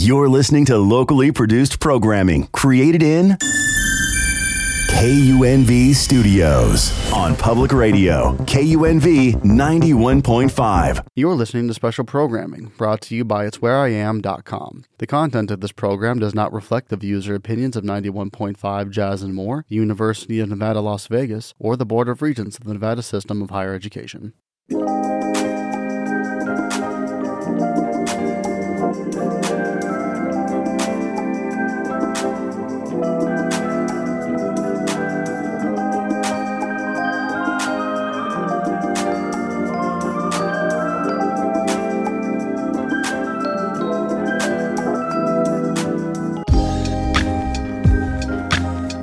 You're listening to locally produced programming created in KUNV Studios on public radio, KUNV 91.5. You're listening to special programming brought to you by It'sWhereIam.com. The content of this program does not reflect the views or opinions of 91.5 Jazz and More, University of Nevada, Las Vegas, or the Board of Regents of the Nevada System of Higher Education.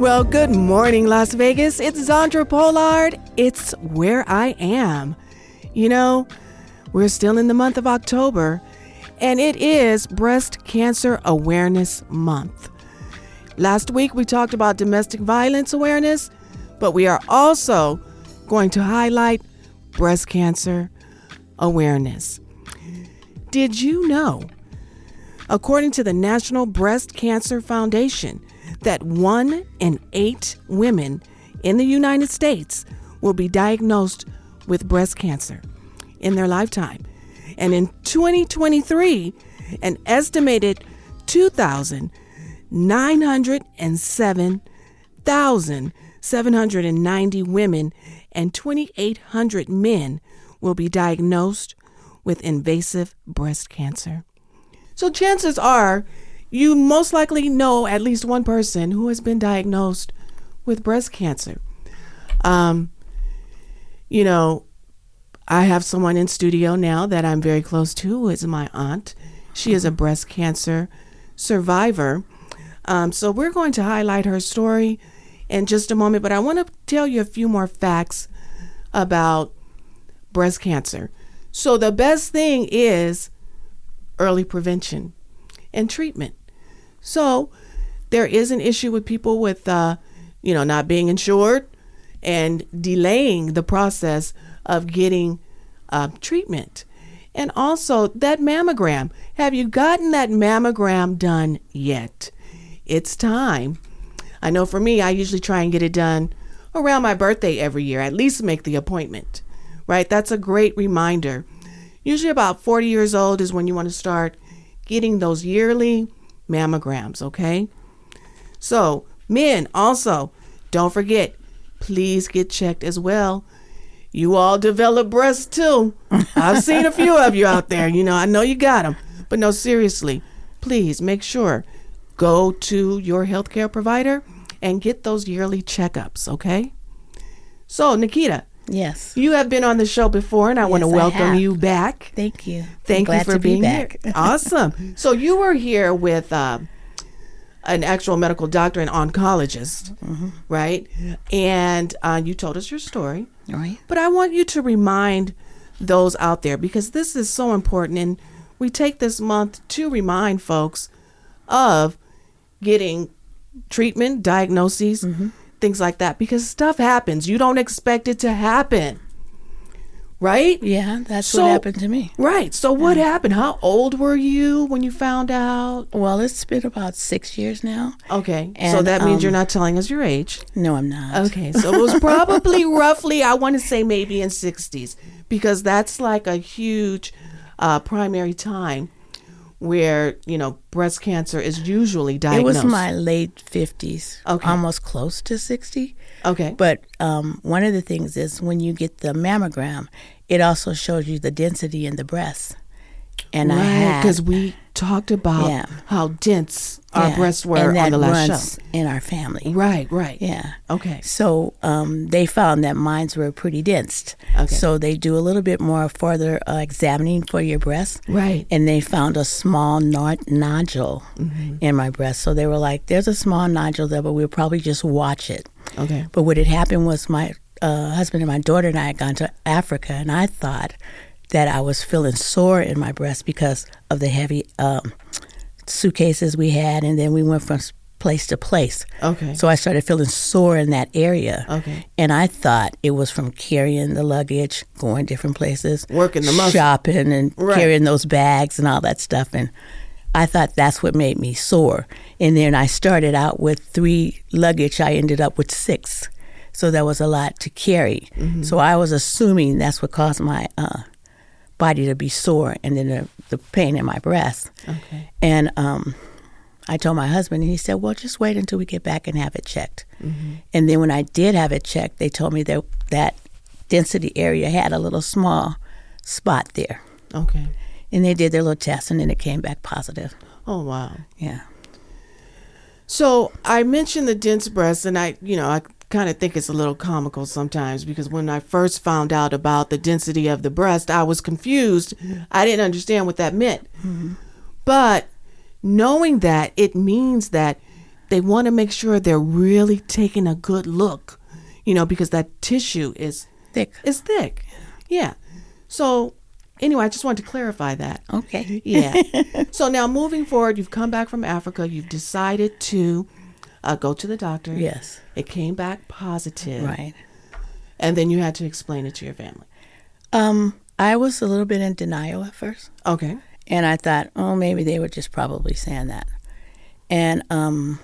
Well, good morning, Las Vegas. It's Zandra Polard. It's where I am. You know, we're still in the month of October, and it is Breast Cancer Awareness Month. Last week we talked about domestic violence awareness, but we are also going to highlight breast cancer awareness. Did you know? According to the National Breast Cancer Foundation, that one in eight women in the United States will be diagnosed with breast cancer in their lifetime. And in 2023, an estimated 2,907,790 women and 2,800 men will be diagnosed with invasive breast cancer. So chances are you most likely know at least one person who has been diagnosed with breast cancer. Um, you know, I have someone in studio now that I'm very close to, who is my aunt. She is a breast cancer survivor. Um, so we're going to highlight her story in just a moment, but I want to tell you a few more facts about breast cancer. So the best thing is early prevention and treatment. So there is an issue with people with, uh, you know, not being insured and delaying the process of getting uh, treatment. And also that mammogram. Have you gotten that mammogram done yet? It's time. I know for me, I usually try and get it done around my birthday every year, at least make the appointment, right? That's a great reminder. Usually, about 40 years old is when you want to start getting those yearly mammograms, okay? So, men also, don't forget, please get checked as well. You all develop breasts too. I've seen a few of you out there. You know, I know you got them. But no, seriously, please make sure go to your healthcare provider and get those yearly checkups, okay? So, Nikita, Yes. you have been on the show before, and I want to welcome you back. Thank you. Thank I'm you for be being back. here. Awesome. So you were here with uh, an actual medical doctor and oncologist, Mm-hmm. right? And uh, you told us your story. Right. But I want you to remind those out there because this is so important, and we take this month to remind folks of getting treatment, diagnoses, Mm-hmm. Things like that, because stuff happens. You don't expect it to happen, right? Yeah, that's So- what happened to me. Right. So what happened? How old were you when you found out? Well, it's been about six years now. Okay. so And, that means um, you're not telling us your age. No, I'm not. Okay. So it was probably roughly, I want to say maybe in 60s, because that's like a huge uh, primary time where, you know, breast cancer is usually diagnosed? It was my late 50s, Okay. almost close to 60. Okay. But um, one of the things is when you get the mammogram, it also shows you the density in the breast. And I had Because we talked about Yeah. how dense our yeah, breasts were on the last show. in our family. Right. Right. Yeah. Okay. So um, they found that mines were pretty dense. Okay. So they do a little bit more further uh, examining for your breast. Right. And they found a small nod- nodule Mm-hmm. in my breast. So they were like, there's a small nodule there, but we'll probably just watch it. Okay. But what had happened was my uh, husband and my daughter and I had gone to Africa, and I thought that I was feeling sore in my breast because of the heavy um, suitcases we had, and then we went from place to place. Okay. So I started feeling sore in that area. Okay. And I thought it was from carrying the luggage, going different places, Working the muscle. shopping, and Right. carrying those bags and all that stuff. And I thought that's what made me sore. And then I started out with three luggage. I ended up with six. So that was a lot to carry. So I was assuming that's what caused my uh, body to be sore and then the, the pain in my breast. Okay. And um, I told my husband, and he said, Well, just wait until we get back and have it checked. And then when I did have it checked, they told me that that density area had a little small spot there. Okay. And they did their little test, and then it came back positive. Oh wow. Yeah. So I mentioned the dense breast, and I, you know, I kind of think it's a little comical sometimes because when I first found out about the density of the breast, I was confused. I didn't understand what that meant. Mm-hmm. But knowing that, it means that they want to make sure they're really taking a good look, you know, because that tissue is Thick. It's thick. Yeah. So anyway, I just wanted to clarify that. Okay. Yeah. so now moving forward, you've come back from Africa. You've decided to uh, go to the doctor. Yes. It came back positive. Right. And then you had to explain it to your family. Um, I was a little bit in denial at first. Okay. And I thought, oh, maybe they were just probably saying that. And um,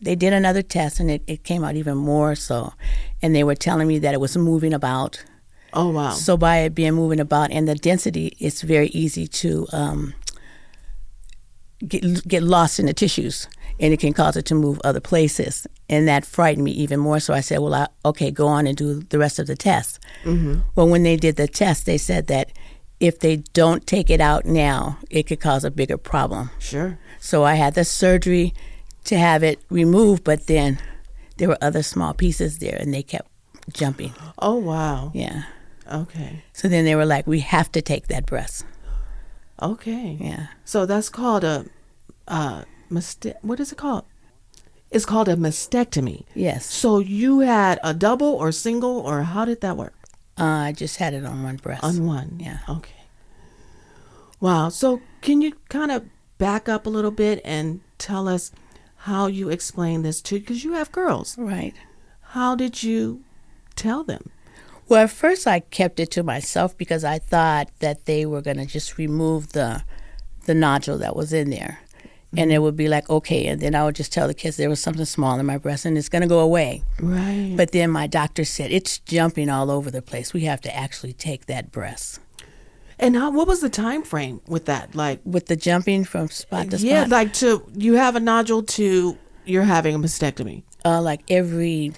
they did another test, and it, it came out even more so. And they were telling me that it was moving about. Oh wow. So by it being moving about and the density, it's very easy to um, get get lost in the tissues, and it can cause it to move other places. And that frightened me even more. So I said, "Well, I, okay, go on and do the rest of the test." Mm-hmm. Well, when they did the test, they said that if they don't take it out now, it could cause a bigger problem. Sure. So I had the surgery to have it removed, but then there were other small pieces there, and they kept jumping. Oh wow. Yeah. Okay. So then they were like, "We have to take that breast." Okay. Yeah. So that's called a uh what is it called? It's called a mastectomy. Yes. So you had a double or single or how did that work? Uh, I just had it on one breast. On one. Yeah. Okay. Wow. So can you kind of back up a little bit and tell us how you explain this to because you have girls. Right. How did you tell them? Well, at first I kept it to myself because I thought that they were going to just remove the the nodule that was in there. And it would be like, okay. And then I would just tell the kids there was something small in my breast and it's going to go away. Right. But then my doctor said, it's jumping all over the place. We have to actually take that breast. and how, what was the time frame with that? Like With the jumping from spot to spot, yeah, like to you have a nodule to you're having a mastectomy. uh, like every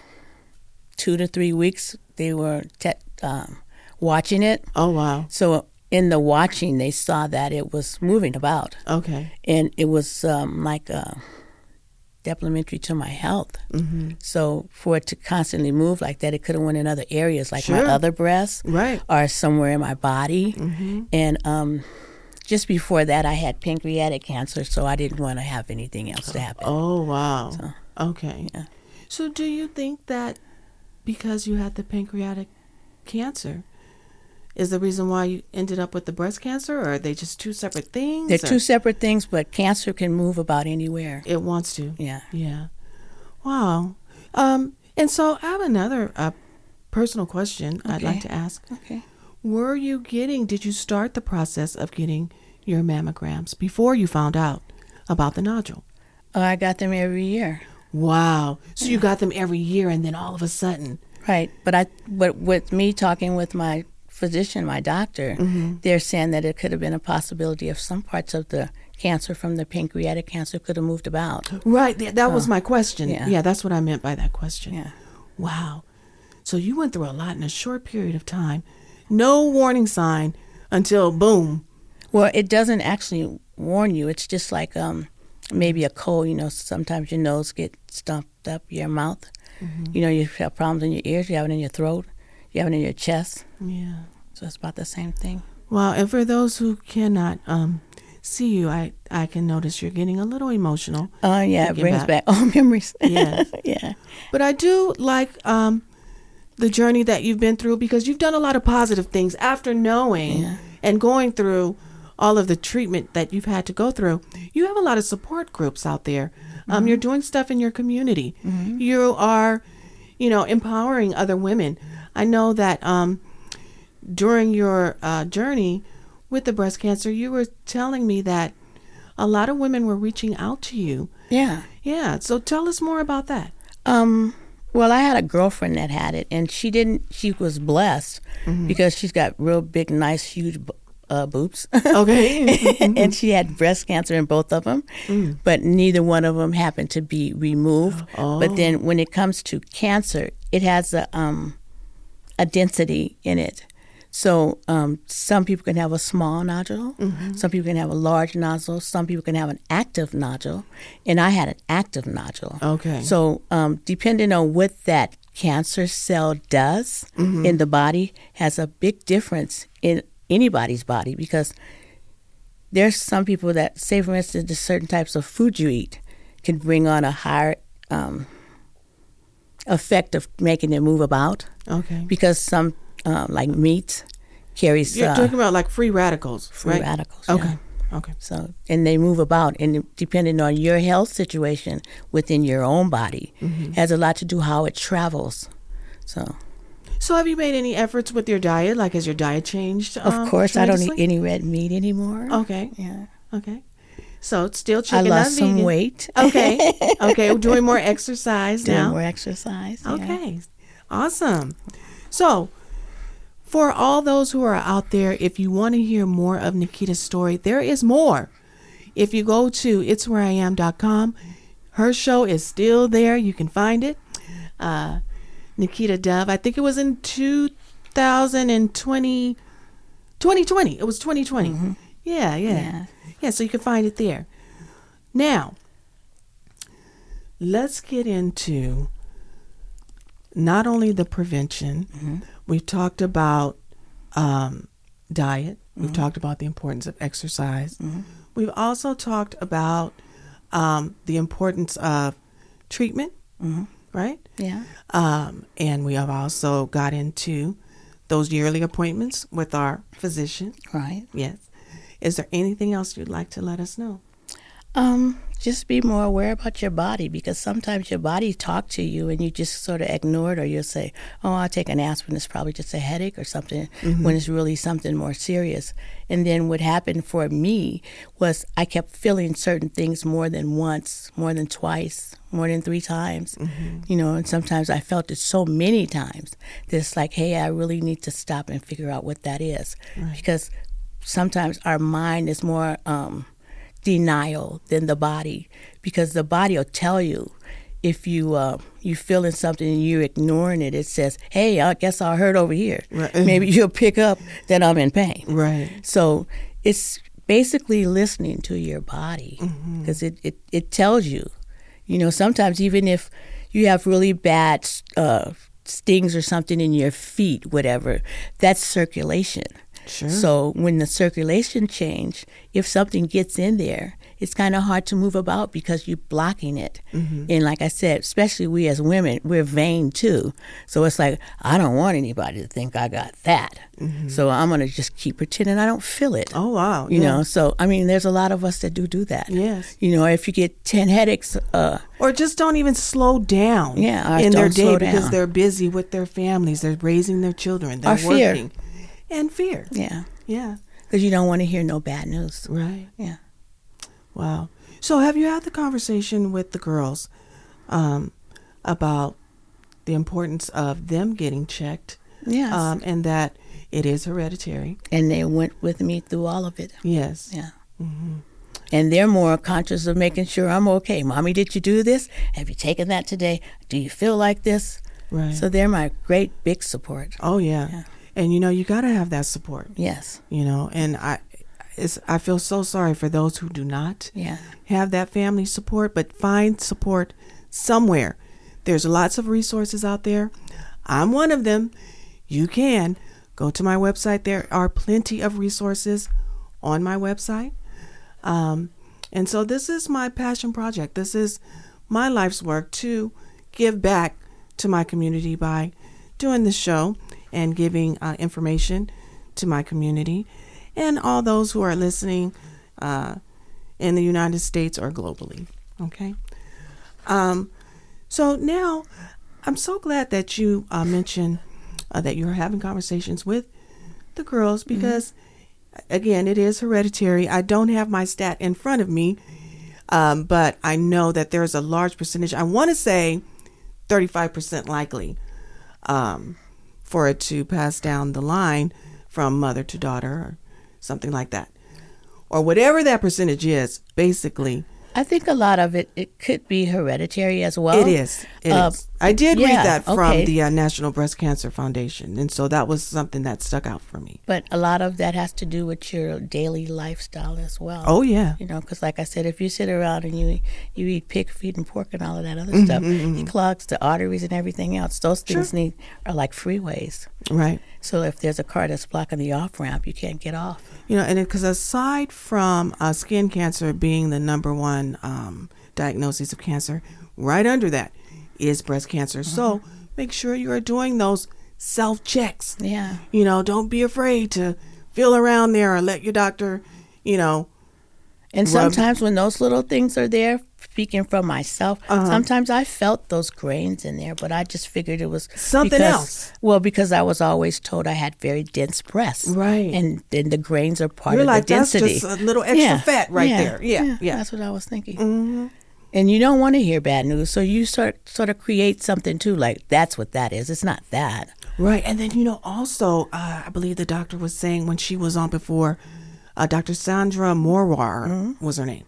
two to three weeks, they were te- um, watching it. Oh wow. So in the watching, they saw that it was moving about. Okay. and it was um, like uh, detrimental to my health. Mm-hmm. So for it to constantly move like that, it could have went in other areas, like Sure. my other breast, Right. or somewhere in my body. And um, just before that, I had pancreatic cancer, so I didn't want to have anything else to happen. Oh wow. okay. yeah. So do you think that because you had the pancreatic cancer is the reason why you ended up with the breast cancer or are they just two separate things? They're or- two separate things, but cancer can move about anywhere. It wants to. Yeah. Yeah. Wow. Um and so I have another uh, personal question I'd like to ask. Okay. Were you getting did you start the process of getting your mammograms before you found out about the nodule? Oh, I got them every year. Wow. So you got them every year and then all of a sudden Right, but I, but with me talking with my physician, my doctor, they're saying that it could have been a possibility of some parts of the cancer from the pancreatic cancer could have moved about. Right, th- that was my question. yeah. Yeah. that's what I meant by that question. Yeah. Wow. So you went through a lot in a short period of time. No warning sign until boom. Well, it doesn't actually warn you. It's just like um, maybe a cold. You know, sometimes your nose gets stuffed up your mouth. Mm-hmm. You know, you have problems in your ears. You have it in your throat. You have it in your chest. Yeah. So it's about the same thing. Well, and for those who cannot um, see you, I, I can notice you're getting a little emotional. Oh yeah, it brings back. back old memories. Yes. yeah. But I do like um, the journey that you've been through because you've done a lot of positive things after knowing Yeah. and going through all of the treatment that you've had to go through. You have a lot of support groups out there. Um, you're doing stuff in your community. You are, you know, empowering other women. I know that um, during your uh, journey with the breast cancer, you were telling me that a lot of women were reaching out to you. Yeah. Yeah. So tell us more about that. Um, well, I had a girlfriend that had it, and she didn't. She was blessed because she's got real big, nice, huge uh, boobs. Okay. and she had breast cancer in both of them, but neither one of them happened to be removed. But then, when it comes to cancer, it has a um, a density in it. So um, some people can have a small nodule, some people can have a large nodule, some people can have an active nodule, and I had an active nodule. Okay. So um, depending on what that cancer cell does in the body has a big difference in anybody's body because there's some people that say for instance the certain types of food you eat can bring on a higher um, effect of making it move about okay. because some um, like meat carries You're uh, talking about like free radicals, free right? radicals. yeah. Okay. Okay. So, and they move about, and depending on your health situation within your own body, has a lot to do how it travels. So, So have you made any efforts with your diet? Like has your diet changed? of um, course, I don't eat any red meat anymore. Okay. Yeah, Okay. So it's still I chicken. lost some vegan. weight. Okay. Okay. We're doing more exercise Doing now. more exercise. yeah. Okay. Awesome. So, for all those who are out there, if you want to hear more of Nikita's story, there is more. If you go to itswhereiam.com, her show is still there. You can find it. Uh, Nikita Dove, I think it was in 2020, 2020. It was 2020. Yeah, yeah, Yeah. Yeah. So you can find it there. Now, let's get into not only the prevention, we've talked about um, diet, we've talked about the importance of exercise, we've also talked about um, the importance of treatment, right? Yeah. Um, and we have also got into those yearly appointments with our physician. Right. Yes. Is there anything else you'd like to let us know? Um, just be more aware about your body because sometimes your body talks to you and you just sort of ignore it or you'll say, "Oh, I'll take an aspirin. It's probably just a headache or something," when it's really something more serious. And then what happened for me was I kept feeling certain things more than once, more than twice, more than three times. You know, and sometimes I felt it so many times that it's like, "Hey, I really need to stop and figure out what that is," because sometimes our mind is more. Um, denial than the body because the body will tell you if you uh, you feeling something and you're ignoring it it says hey i guess i heard over here Right. maybe you'll pick up that i'm in pain Right. so it's basically listening to your body because it, it, it tells you you know sometimes even if you have really bad uh, stings or something in your feet whatever that's circulation Sure. so when the circulation change, if something gets in there, it's kind of hard to move about because you're blocking it. And like I said, especially we as women, we're vain too. So it's like I don't want anybody to think I got that. So I'm gonna just keep pretending I don't feel it. Oh, wow. You yeah. know, so I mean, there's a lot of us that do do that. Yes. You know, if you get ten headaches, uh, or just don't even slow down Yeah, in their day because down. they're busy with their families they're raising their children they're Or fear. And fear yeah, yeah because you don't want to hear no bad news. right Yeah. wow so have you had the conversation with the girls um, about the importance of them getting checked Yes. um, and that it is hereditary and they went with me through all of it. yes Yeah. And they're more conscious of making sure I'm okay. Mommy, did you do this? Have you taken that today? Do you feel like this? right So they're my great big support. oh yeah. Yeah. And you know you got to have that support Yes. you know and i it's, i feel so sorry for those who do not Yeah. have that family support, but find support somewhere. There's lots of resources out there. I'm one of them. You can go to my website. There are plenty of resources on my website. Um, and so this is my passion project. This is my life's work to give back to my community by doing this show and giving uh, information to my community and all those who are listening uh, in the United States or globally. Okay. Um, so now I'm so glad that you uh, mentioned uh, that you're having conversations with the girls because again, it is hereditary. I don't have my stat in front of me, um, but I know that there's a large percentage. I want to say 35% likely um, for it to pass down the line from mother to daughter or something like that. Or whatever that percentage is, basically, I think a lot of it it could be hereditary as well. it is. It Uh, is. I did read that from okay. the uh, National Breast Cancer Foundation. And so that was something that stuck out for me. But a lot of that has to do with your daily lifestyle as well. Oh, yeah. You know, because like I said, if you sit around and you you eat pig feet and pork and all of that other Mm-hmm, stuff, it clogs the arteries and everything else. Those things need are like freeways. Right. So if there's a car that's blocking the off ramp, you can't get off. You know, and because aside from uh, skin cancer being the number one um, diagnosis of cancer, right under that is breast cancer. So make sure you are doing those self checks. Yeah. You know, don't be afraid to feel around there or let your doctor, you know, And Rub- sometimes when those little things are there, speaking from myself, Uh-huh. sometimes I felt those grains in there, but I just figured it was Something because- else. Well, because I was always told I had very dense breasts, Right. And then the grains are part You're of like, the that's density. just a little extra fat right there. Yeah, yeah. That's what I was thinking. And you don't want to hear bad news, so you sort sort of create something too. Like that's what that is. It's not that. Right. And then, you know, also, uh, I believe the doctor was saying when she was on before, uh, Dr. Sandra Morwar Mm-hmm. was her name.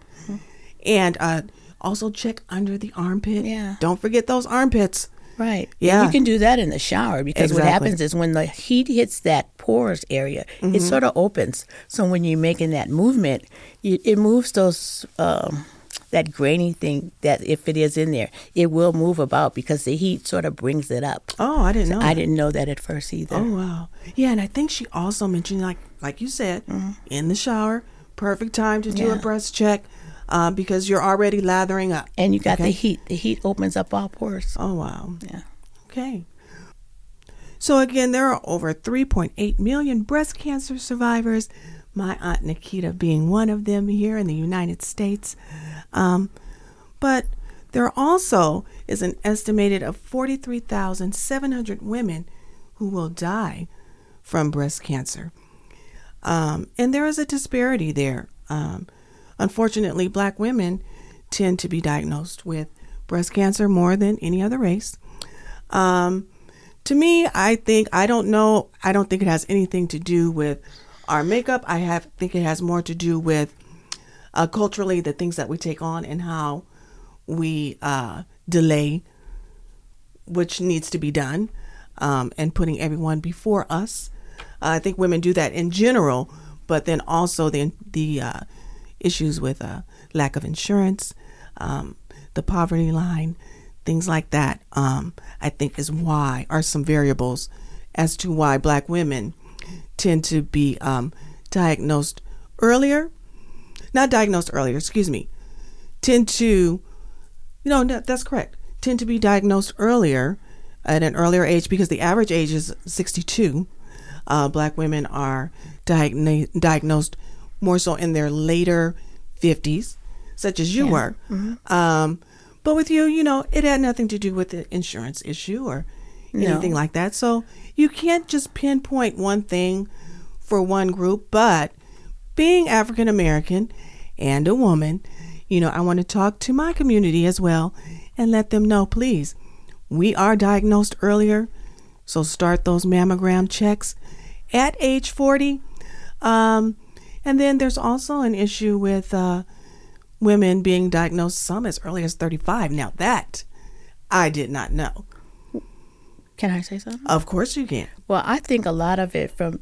And uh, also check under the armpit. Yeah. Don't forget those armpits. Right. Yeah. And you can do that in the shower because what happens is when the heat hits that pores area, Mm-hmm. it sort of opens. So when you're making that movement, you, it moves those um, that grainy thing that if it is in there, it will move about because the heat sort of brings it up. Oh, I didn't know. I that. didn't know that at first either. Oh, wow. Yeah. And I think she also mentioned, like, like you said, in the shower, perfect time to do a Mm-hmm. Breast check uh, because you're already lathering up. And you got Okay. the heat. The heat opens up all pores. Oh, wow. Yeah. Okay. So again, there are over 3.8 million breast cancer survivors. My aunt Nikita being one of them here in the United States. Um, but there also is an estimated of 43,700 women who will die from breast cancer. Um, and there is a disparity there. Um, unfortunately, black women tend to be diagnosed with breast cancer more than any other race. Um, to me, I think I don't know. I don't think it has anything to do with our makeup. I have think it has more to do with uh, culturally the things that we take on and how we uh, delay which needs to be done, um, and putting everyone before us. Uh, I think women do that in general, but then also the the uh, issues with uh, lack of insurance, um, the poverty line, things like that. Um, I think is why are some variables as to why Black women tend to be um, diagnosed earlier, not diagnosed earlier. Excuse me, tend to no, no, that's correct. Tend to be diagnosed earlier at an earlier age because the average age is 62. Uh, black women are diagnosed more so in their later 50s, such as you were. Um, but with you, you know, it had nothing to do with the insurance issue or anything like that. So you can't just pinpoint one thing for one group, but being African American and a woman, you know, I want to talk to my community as well and let them know, please, we are diagnosed earlier. So start those mammogram checks at age 40. Um, and then there's also an issue with uh, women being diagnosed some as early as 35. Now, that I did not know. Can I say something? Of course, you can. Well, I think a lot of it from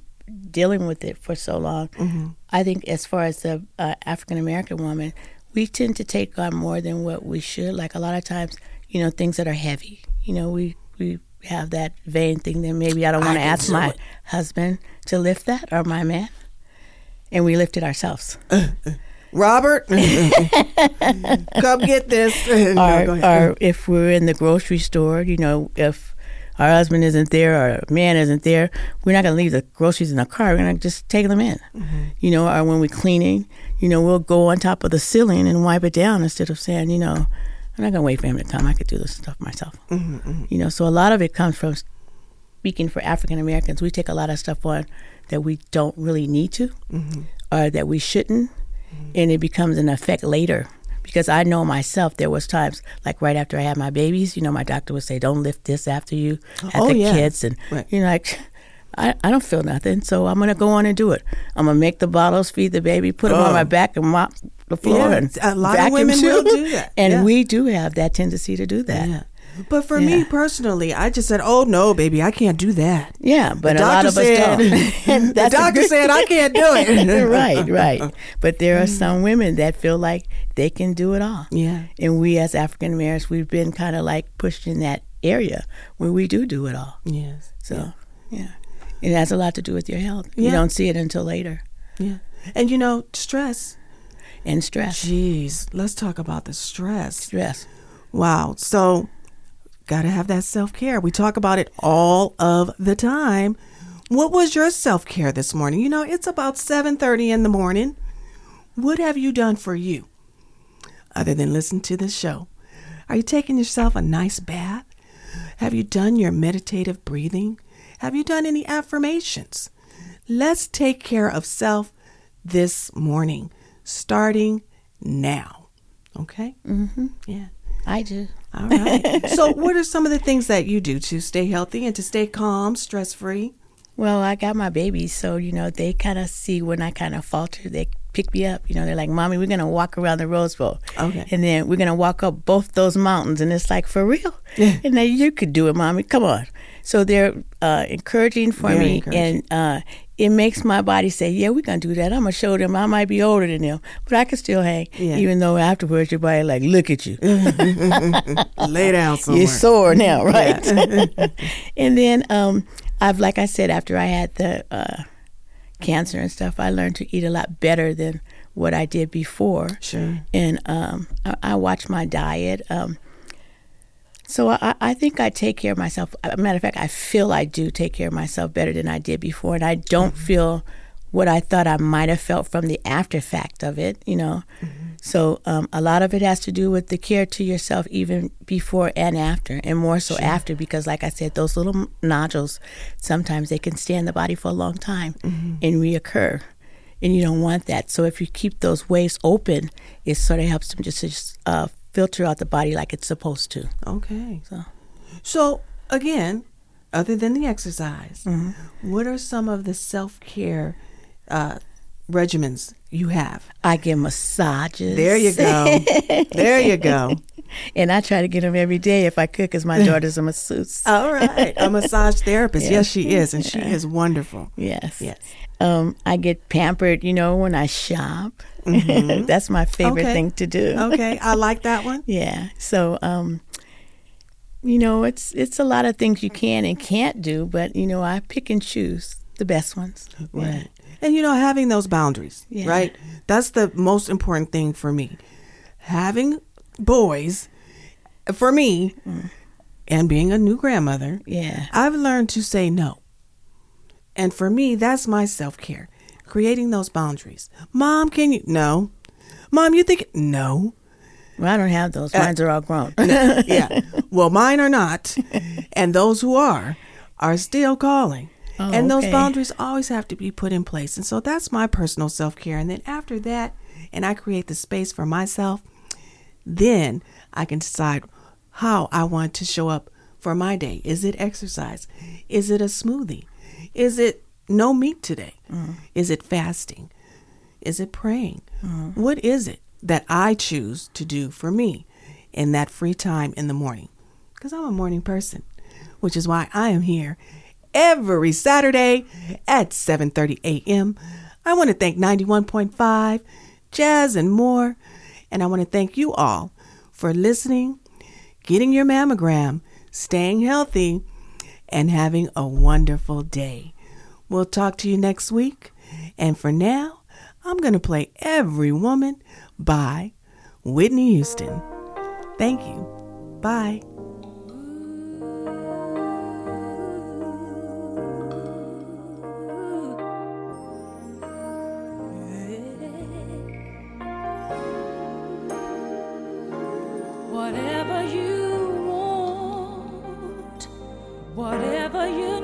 dealing with it for so long. Mm-hmm. I think as far as the uh, African American woman, we tend to take on more than what we should. Like a lot of times, you know, things that are heavy. You know, we we have that vain thing that maybe I don't want to ask my it. husband to lift that or my man, and we lift it ourselves. Robert, come get this. Or, ahead. or if we're in the grocery store, you know, if our husband isn't there our man isn't there, we're not going to leave the groceries in the car. We're going to just take them in. Mm-hmm. You know, or when we're cleaning, you know, we'll go on top of the ceiling and wipe it down instead of saying, you know, I'm not going to wait for him to come. I could do this stuff myself. Mm-hmm, You know, so a lot of it comes from speaking for African Americans. We take a lot of stuff on that we don't really need to or that we shouldn't and it becomes an effect later because I know myself there was times like right after I had my babies, you know, my doctor would say, Don't lift this after you have Oh, the yeah. kids and Right. you're like I, I don't feel nothing, so I'm gonna go on and do it. I'm gonna make the bottles, feed the baby, put them on my oh. back, and mop the floor. Yeah, and a lot of vacuum women too. will do that, and yeah. we do have that tendency to do that. Yeah. But for me personally, I just said, "Oh no, baby, I can't do that." Yeah, but The a lot doctor of us said- don't. The doctor good- said I can't do it. right, right. But there are mm. some women that feel like they can do it all. Yeah. And we as African Americans, we've been kind of like pushed in that area where we do do it all. Yes. So, yeah. It has a lot to do with your health. You don't see it until later. Yeah. And you know, stress. And stress. Jeez, let's talk about the stress. Stress. Wow. So, got to have that self care. We talk about it all of the time. What was your self care this morning? You know, it's about seven thirty in the morning. What have you done for you, other than listen to this show? Are you taking yourself a nice bath? Have you done your meditative breathing? Have you done any affirmations? Let's take care of self this morning, starting now. Okay? Mm-hmm. Yeah. I do. All right. so, what are some of the things that you do to stay healthy and to stay calm, stress free? Well, I got my babies, so you know they kind of see when I kind of falter. They pick me up. You know, they're like, "Mommy, we're gonna walk around the Rose Bowl, Okay. and then we're gonna walk up both those mountains." And it's like, "For real?" Yeah. and then you could do it, Mommy. Come on. So they're uh, encouraging for Very me, encouraging. and uh, it makes my body say, "Yeah, we're gonna do that." I'm gonna show them I might be older than them, but I can still hang. Yeah. Even though afterwards your body like, "Look at you." Lay down somewhere. You're sore now, right? and then, um, I've like I said, after I had the uh, cancer and stuff, I learned to eat a lot better than what I did before. Sure. And um, I, I watch my diet. Um, so I, I think I take care of myself. As a matter of fact, I feel I do take care of myself better than I did before, and I don't feel what I thought I might have felt from the after fact of it. You know, so um, a lot of it has to do with the care to yourself, even before and after, and more so after, because like I said, those little nodules sometimes they can stay in the body for a long time and reoccur. And you don't want that. So if you keep those ways open, it sort of helps them just to just, uh, filter out the body like it's supposed to. Okay. So. So, again, other than the exercise, Mm-hmm. what are some of the self care uh, regimens you have? I get massages. There you go. there you go. and I try to get them every day if I could, because my daughter's a masseuse. All right. A massage therapist. Yes, she is. And she is wonderful. yes. Yes. Um, I get pampered, you know, when I shop. That's my favorite Mm-hmm. Okay. thing to do. Okay. I like that one. Yeah. So, um, you know, it's it's a lot of things you can and can't do, but you know, I pick and choose the best ones. Right. And you know, having those boundaries, Yeah. right? That's the most important thing for me. Having boys, for me, and being a new grandmother, Yeah. I've learned to say no. And for me, that's my self care. Creating those boundaries. Mom, can you? No. Mom, you think? No. Well, I don't have those. Uh, are all grown. yeah. Well, mine are not. And those who are, are still calling. Oh, and those okay. boundaries always have to be put in place. And so that's my personal self care. And then after that, and I create the space for myself, then I can decide how I want to show up for my day. Is it exercise? Is it a smoothie? Is it no meat today? Mm. Is it fasting? Is it praying? Mm. What is it that I choose to do for me in that free time in the morning? Because I'm a morning person, which is why I am here every Saturday at 7:30 a.m. I want to thank 91.5 Jazz and more, and I want to thank you all for listening, getting your mammogram, staying healthy, and having a wonderful day. We'll talk to you next week. And for now, I'm going to play Every Woman by Whitney Houston. Thank you. Bye. You